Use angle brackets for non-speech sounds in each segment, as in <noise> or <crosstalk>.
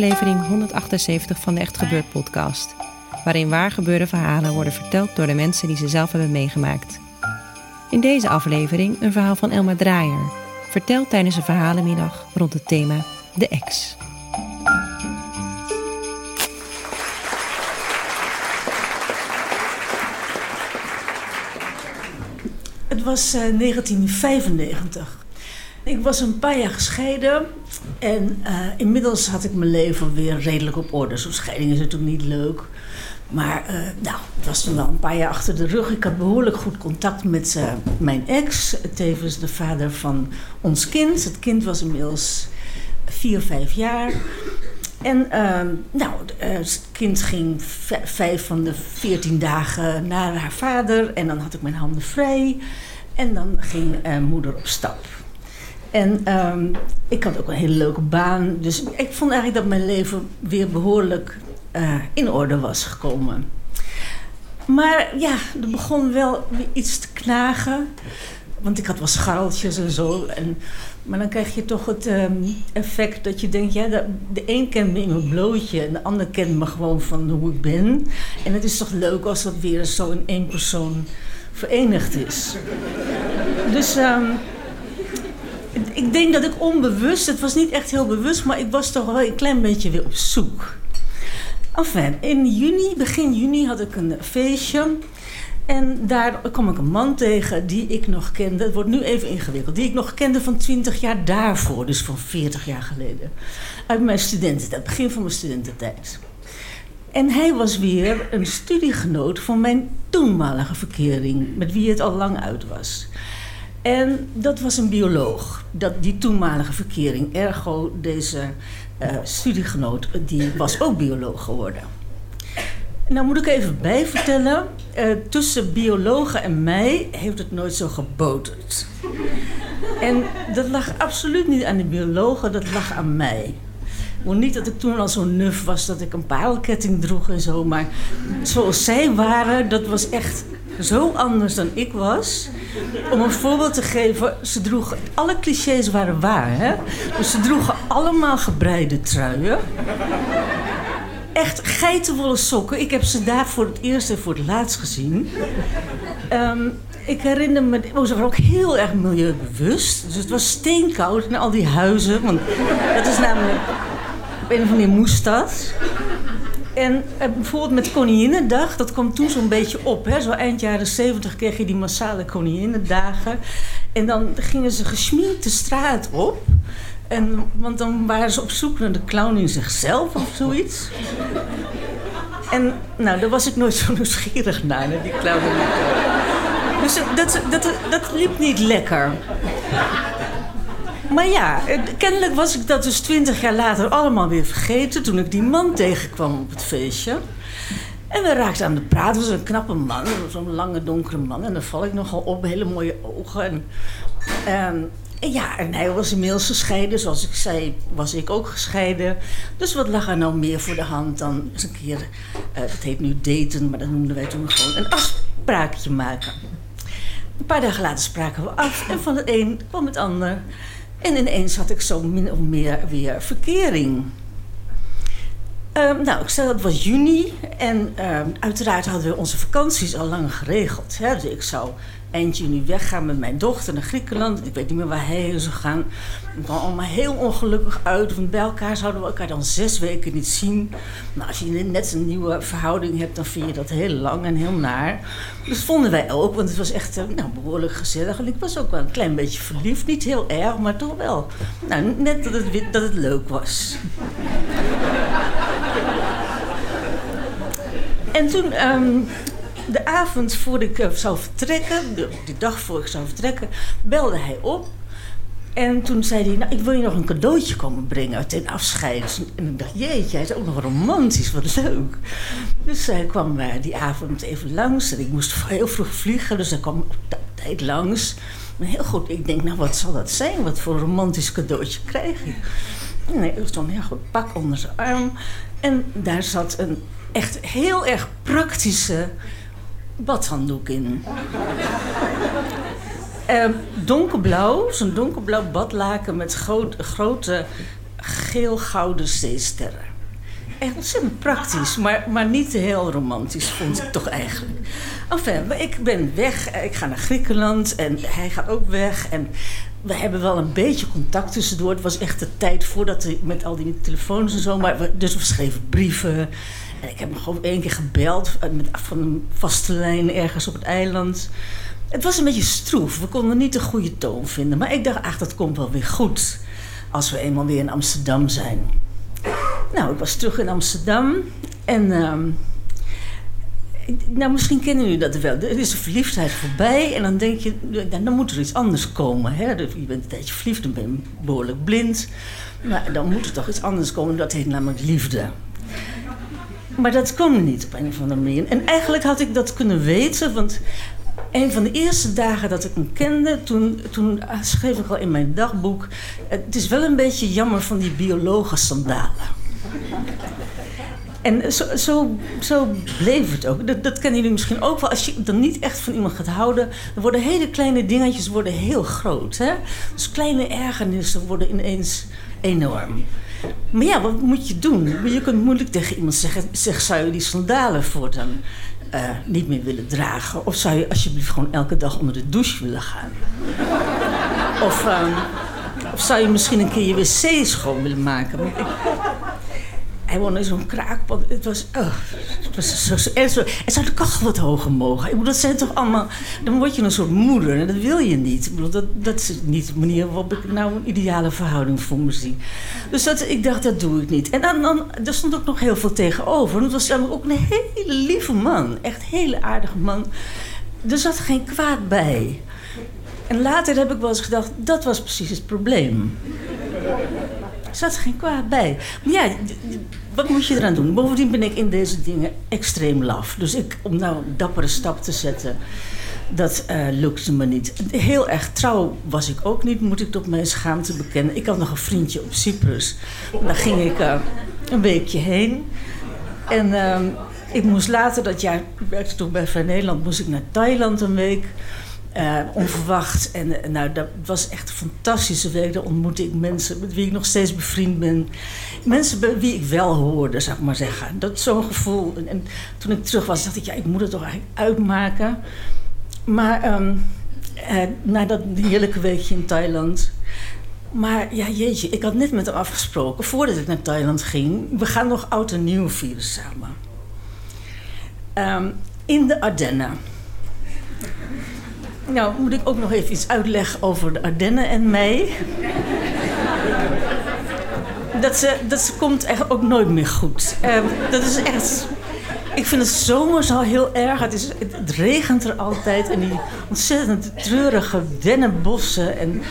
Aflevering 178 van de Echt Gebeurd podcast, waarin waar gebeurde verhalen worden verteld door de mensen die ze zelf hebben meegemaakt. In deze aflevering een verhaal van Elma Draaier, verteld tijdens een verhalenmiddag rond het thema De Ex. Het was eh, 1995. Ik was een paar jaar gescheiden en eh, inmiddels had ik mijn leven weer redelijk op orde. Zo'n scheiding is natuurlijk niet leuk. Maar eh, nou, het was toen wel een paar jaar achter de rug. Ik had behoorlijk goed contact met eh, mijn ex, tevens de vader van ons kind. Het kind was inmiddels vier, vijf jaar. En ehm, nou, het kind ging vijf van de veertien dagen naar haar vader. En dan had ik mijn handen vrij. En dan ging moeder op stap. En ehm, ik had ook een hele leuke baan. Dus ik vond eigenlijk dat mijn leven weer behoorlijk eh, in orde was gekomen. Maar ja, er begon wel iets te knagen. Want ik had wel scharreltjes en zo. En, maar dan krijg je toch het ehm, effect dat je denkt... Ja, de, de een kent me in mijn blootje en de ander kent me gewoon van hoe ik ben. En het is toch leuk als dat weer zo in één persoon verenigd is. Dus... ehm, ik denk dat ik onbewust, het was niet echt heel bewust, maar ik was toch wel een klein beetje weer op zoek. Enfin, in juni, begin juni had ik een feestje. En daar kwam ik een man tegen die ik nog kende. Het wordt nu even ingewikkeld. Die ik nog kende van 20 jaar daarvoor, dus van 40 jaar geleden. Uit mijn studententijd, begin van mijn studententijd. En hij was weer een studiegenoot van mijn toenmalige verkering, met wie het al lang uit was. En dat was een bioloog, dat, die toenmalige verkering. Ergo, deze eh, studiegenoot, die was ook bioloog geworden. Nou moet ik even bijvertellen, eh, tussen biologen en mij heeft het nooit zo geboterd. En dat lag absoluut niet aan de biologen, dat lag aan mij. Maar niet dat ik toen al zo nuf was dat ik een parelketting droeg en zo. Maar zoals zij waren, dat was echt zo anders dan ik was. Om een voorbeeld te geven, ze droegen... Alle clichés waren waar, hè? Dus ze droegen allemaal gebreide truien. Echt geitenwolle sokken. Ik heb ze daar voor het eerst en voor het laatst gezien. Ehm, ik herinner me, oh, ze waren ook heel erg milieubewust. Dus het was steenkoud in al die huizen. Want dat is namelijk, op een of andere manier moest dat. En eh, bijvoorbeeld met Koninginnedag, dat kwam toen zo'n beetje op. Hè? Zo eind jaren zeventig kreeg je die massale Koninginnedagen. En dan gingen ze gesminkt de straat op. En, want dan waren ze op zoek naar de clown in zichzelf of zoiets. En nou, daar was ik nooit zo <laughs> nieuwsgierig naar, die clown. Dus dat, dat, dat liep niet lekker. Maar ja, kennelijk was ik dat dus twintig jaar later allemaal weer vergeten... toen ik die man tegenkwam op het feestje. En we raakten aan de praten. Het was een knappe man, zo'n lange donkere man. En daar val ik nogal op, hele mooie ogen. En, ehm, en ja, en hij was inmiddels gescheiden. Zoals ik zei, was ik ook gescheiden. Dus wat lag er nou meer voor de hand dan eens een keer... eh, dat heet nu daten, maar dat noemden wij toen gewoon een afspraakje maken. Een paar dagen later spraken we af en van het een kwam het ander. En ineens had ik zo min of meer weer verkering. Ehm, nou, ik zei dat het was juni en ehm, uiteraard hadden we onze vakanties al lang geregeld. Hè? Dus ik zou eind juni weggaan met mijn dochter naar Griekenland. Ik weet niet meer waar hij heen zou gaan. Ik kwam allemaal heel ongelukkig uit. Want bij elkaar zouden we elkaar dan zes weken niet zien. Nou, als je net een nieuwe verhouding hebt, dan vind je dat heel lang en heel naar. Dat vonden wij ook, want het was echt eh, nou, behoorlijk gezellig. Ik was ook wel een klein beetje verliefd. Niet heel erg, maar toch wel. Nou, net dat het, dat het leuk was. En toen, ehm, de avond voor ik uh, zou vertrekken, de, dag voor ik zou vertrekken, belde hij op. En toen zei hij, nou, ik wil je nog een cadeautje komen brengen ten afscheid. En ik dacht, jeetje, hij is ook nog romantisch, wat leuk. Dus hij kwam uh, die avond even langs. En ik moest heel vroeg vliegen, dus hij kwam op tijd langs. Maar heel goed, ik denk, nou, wat zal dat zijn? Wat voor romantisch cadeautje krijg ik? Nee, er stond een heel goed pak onder zijn arm. En daar zat een echt heel erg praktische badhanddoek in. Uh, donkerblauw, zo'n donkerblauw badlaken met grote geel-gouden zeesterren. Echt ontzettend praktisch, maar, maar niet heel romantisch, vond ik toch eigenlijk. Enfin, ik ben weg, ik ga naar Griekenland en hij gaat ook weg. En we hebben wel een beetje contact tussendoor. Het was echt de tijd voordat we met al die telefoons en zo. Maar dus we schreven brieven. Ik heb hem één keer gebeld eh, met, van een vaste lijn ergens op het eiland. Het was een beetje stroef. We konden niet de goede toon vinden. Maar ik dacht, ach, dat komt wel weer goed. Als we eenmaal weer in Amsterdam zijn. Nou, ik was terug in Amsterdam. En... Uh, nou, misschien kennen jullie dat wel. Er is de verliefdheid voorbij en dan denk je, dan moet er iets anders komen. Hè? Je bent een tijdje verliefd, dan ben je behoorlijk blind. Maar dan moet er toch iets anders komen, dat heet namelijk liefde. Maar dat kwam niet op een of andere manier. En eigenlijk had ik dat kunnen weten, want een van de eerste dagen dat ik hem kende, toen, toen schreef ik al in mijn dagboek: Het is wel een beetje jammer van die biologen sandalen. En zo, zo, zo, bleef het ook. Dat, dat kennen jullie misschien ook wel. Als je dan niet echt van iemand gaat houden, dan worden hele kleine dingetjes worden heel groot. Hè? Dus kleine ergernissen worden ineens enorm. Maar ja, wat moet je doen? Je kunt moeilijk tegen iemand zeggen: zeg, zou je die sandalen voortaan uh, niet meer willen dragen? Of zou je alsjeblieft gewoon elke dag onder de douche willen gaan? of, of zou je misschien een keer je wc schoon willen maken? hij woonde in zo'n kraakpand. Het was, oh, was zo. En zou de kachel wat hoger mogen? Ik bedoel, dat zijn toch allemaal... Dan word je een soort moeder en dat wil je niet. Ik bedoel, dat, dat is niet de manier waarop ik nou een ideale verhouding voor me zie. Dus dat, ik dacht, dat doe ik niet. En dan, dan, er stond ook nog heel veel tegenover. Het was ook een hele lieve man. Echt een hele aardige man. Er zat geen kwaad bij. En later heb ik wel eens gedacht, dat was precies het probleem. Er zat geen kwaad bij. Maar ja, wat moet je eraan doen? Bovendien ben ik in deze dingen extreem laf. Dus ik, om nou een dappere stap te zetten, dat uh, lukte me niet. Heel erg trouw was ik ook niet, moet ik tot mijn schaamte bekennen. Ik had nog een vriendje op Cyprus. Daar ging ik uh, een weekje heen. En uh, ik moest later dat jaar, ik werkte toen bij Vrij Nederland, moest ik naar Thailand een week. Uh, onverwacht. En uh, nou, dat was echt een fantastische week. Daar ontmoette ik mensen met wie ik nog steeds bevriend ben. Mensen bij wie ik wel hoorde, zou ik maar zeggen. Dat zo'n gevoel. En, en, toen ik terug was, dacht ik, ja, ik moet het toch eigenlijk uitmaken. Maar um, na dat heerlijke weekje in Thailand. Maar ja, jeetje, ik had net met hem afgesproken, voordat ik naar Thailand ging. We gaan nog oud en nieuw vieren samen. Um, in de Ardennen. Nou, moet ik ook nog even iets uitleggen over de Ardennen en mij. Dat, ze, dat ze komt echt ook nooit meer goed. Uh, dat is echt... Ik vind het zomers al heel erg. Het, is, het, regent er altijd. En die ontzettend treurige dennenbossen. En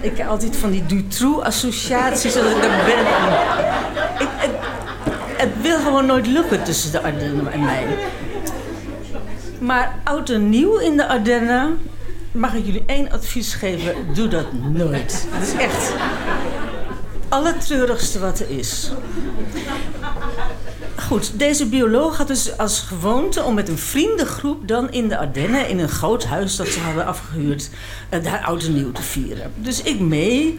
ik heb altijd van die Dutroux-associaties als ik er ben. Ik, het, het wil gewoon nooit lukken tussen de Ardennen en mij. Maar oud en nieuw in de Ardennen, mag ik jullie één advies geven: doe dat nooit. Het is echt allertreurigste wat er is. Goed, deze bioloog had dus als gewoonte om met een vriendengroep dan in de Ardennen, in een groot huis dat ze hadden afgehuurd, uh, daar oud en nieuw te vieren. Dus ik mee.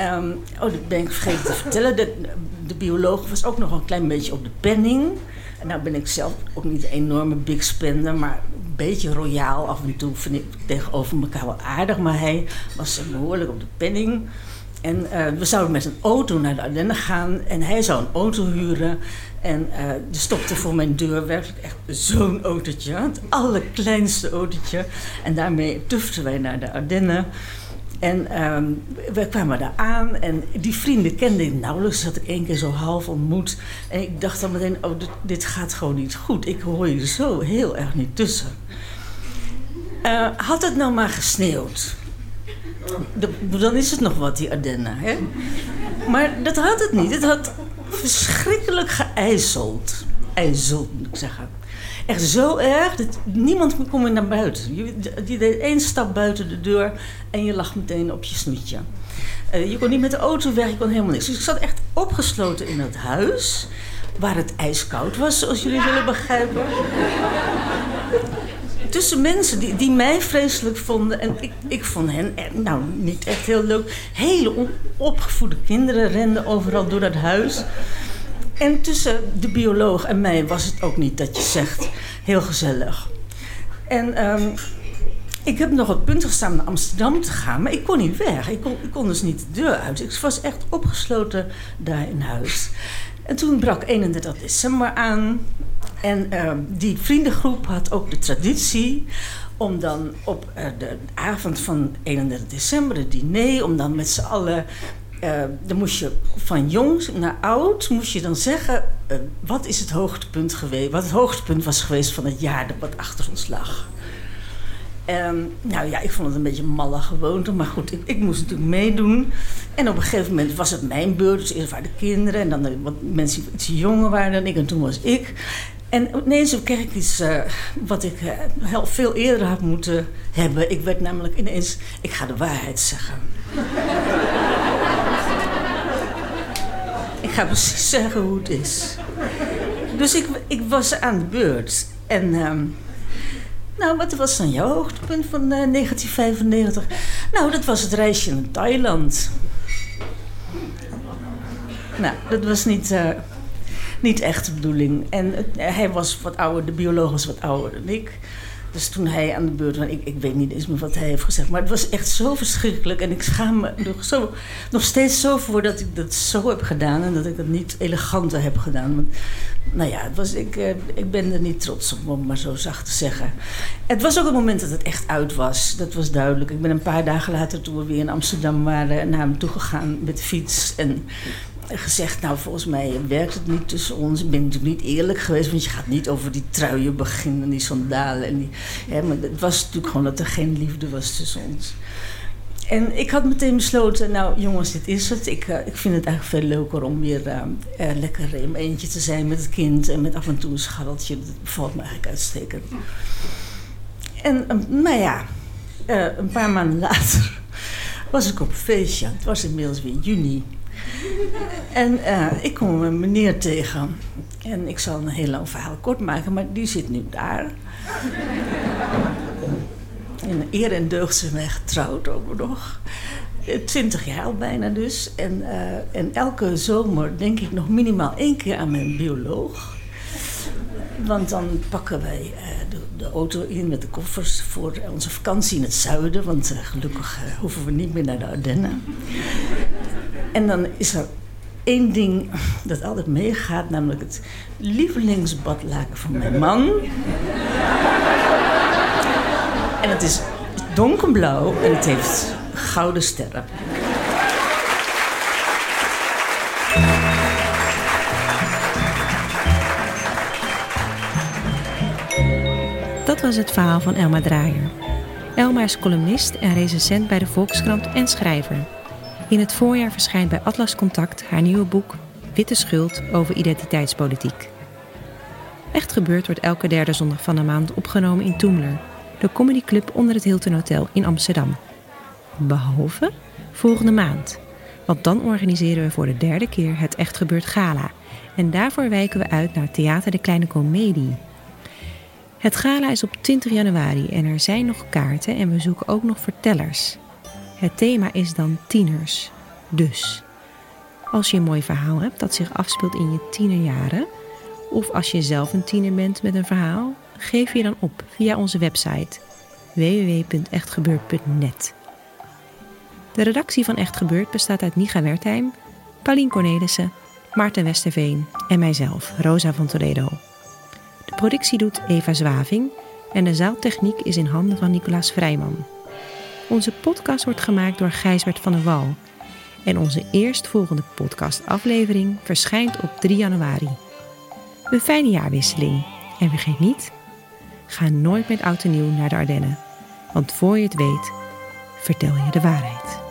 Um, oh, dat ben ik vergeten te vertellen. De, de bioloog was ook nog een klein beetje op de penning. En nou ben ik zelf ook niet een enorme big spender, maar beetje royaal. Af en toe vind ik tegenover elkaar wel aardig. Maar hij was behoorlijk op de penning. En eh, we zouden met een auto naar de Ardennen gaan. En hij zou een auto huren. En uh, er stopte voor mijn deur werkelijk echt zo'n autootje. Het allerkleinste autootje. En daarmee tuften wij naar de Ardennen. En um, we kwamen daar aan en die vrienden kende ik nauwelijks. Had ik één keer zo half ontmoet. En ik dacht dan meteen, oh, dit, gaat gewoon niet goed. Ik hoor je zo heel erg niet tussen. Uh, had het nou maar gesneeuwd? De, dan is het nog wat, die Ardennen. Hè? Maar dat had het niet. Het had verschrikkelijk geijzeld. IJzeld, moet ik zeggen. Echt zo erg dat niemand kon meer naar buiten. Je, deed één stap buiten de deur en je lag meteen op je snoetje. Uh, je kon niet met de auto weg, je kon helemaal niks. Dus ik zat echt opgesloten in het huis, waar het ijskoud was, zoals jullie zullen begrijpen. Tussen mensen die, die mij vreselijk vonden en ik, ik vond hen nou niet echt heel leuk. Hele opgevoede kinderen renden overal door dat huis. En tussen de bioloog en mij was het ook niet dat je zegt heel gezellig. En um, ik heb nog op punt gestaan naar Amsterdam te gaan, maar ik kon niet weg. Ik kon, ik kon dus niet de deur uit. Ik was echt opgesloten daar in huis. En toen brak 31 december aan. En uh, die vriendengroep had ook de traditie om dan op uh, de avond van 31 december, het diner, om dan met z'n allen uh, dan moest je van jong naar oud moest je dan zeggen uh, wat is het hoogtepunt geweest, wat het hoogtepunt was geweest van het jaar dat wat achter ons lag. Um, nou ja, ik vond het een beetje een malle gewoonte, maar goed, ik, moest natuurlijk meedoen. En op een gegeven moment was het mijn beurt, dus eerst waren de kinderen en dan de, wat mensen die iets jonger waren dan ik en toen was ik. En ineens kreeg ik iets wat ik heel veel eerder had moeten hebben. Ik werd namelijk ineens, ik ga de waarheid zeggen. Ik ga precies zeggen hoe het is. Dus ik, ik was aan de beurt. En um, nou, wat was dan jouw hoogtepunt van uh, 1995? Nou, dat was het reisje naar Thailand. Nou, dat was niet, uh, niet echt de bedoeling. En hij was wat ouder, de bioloog was wat ouder dan ik. Dus toen hij aan de beurt was, ik, ik weet niet eens meer wat hij heeft gezegd, maar het was echt zo verschrikkelijk. En ik schaam me nog, zo, nog steeds zo voor dat ik dat zo heb gedaan en dat ik dat niet eleganter heb gedaan. Want, nou ja, het was, ik, eh, ik ben er niet trots op, om maar zo zacht te zeggen. Het was ook het moment dat het echt uit was, dat was duidelijk. Ik ben een paar dagen later, toen we weer in Amsterdam waren, naar hem toe gegaan met de fiets. En gezegd, nou volgens mij werkt het niet tussen ons. Ik ben natuurlijk niet eerlijk geweest, want je gaat niet over die truien beginnen, die sandalen. En die, hè, maar het was natuurlijk gewoon dat er geen liefde was tussen ons. En ik had meteen besloten, nou jongens, dit is het. Ik, uh, ik vind het eigenlijk veel leuker om weer uh, uh, lekker in eentje te zijn met het kind. En met af en toe een scharreltje. Dat bevalt me eigenlijk uitstekend. En nou ja, een paar maanden later <laughs> was ik op feestje. Het was inmiddels weer juni. <laughs> En uh, ik kom een meneer tegen. En ik zal een heel lang verhaal kort maken, maar die zit nu daar. In eer en deugd zijn wij getrouwd ook nog. Twintig jaar al bijna dus. En, uh, en elke zomer denk ik nog minimaal één keer aan mijn bioloog. Want dan pakken wij de, auto in met de koffers voor onze vakantie in het zuiden. Want gelukkig hoeven we niet meer naar de Ardennen. En dan is er één ding dat altijd meegaat, namelijk het lievelingsbadlaken van mijn man. En het is donkerblauw en het heeft gouden sterren. Dat was het verhaal van Elma Draaier. Elma is columnist en recensent bij de Volkskrant en schrijver. In het voorjaar verschijnt bij Atlas Contact haar nieuwe boek Witte Schuld over identiteitspolitiek. Echt gebeurd wordt elke derde zondag van de maand opgenomen in Toemler, de comedyclub onder het Hilton Hotel in Amsterdam. Behalve volgende maand, want dan organiseren we voor de derde keer het Echt Gebeurd Gala. En daarvoor wijken we uit naar Theater de Kleine Comedie. Het gala is op 20 januari en er zijn nog kaarten en we zoeken ook nog vertellers. Het thema is dan tieners. Dus als je een mooi verhaal hebt dat zich afspeelt in je tienerjaren, of als je zelf een tiener bent met een verhaal, Geef je dan op via onze website www.echtgebeurd.net. De redactie van Echt Gebeurd bestaat uit Niga Wertheim, Paulien Cornelissen, Maarten Westerveen en mijzelf, Rosa van Toledo. De productie doet Eva Zwaving en de zaaltechniek is in handen van Nicolaas Vrijman. Onze podcast wordt gemaakt door Gijsbert van der Wal. En onze eerstvolgende podcastaflevering verschijnt op 3 januari. Een fijne jaarwisseling. En vergeet niet, ga nooit met oud en nieuw naar de Ardennen. Want voor je het weet, vertel je de waarheid.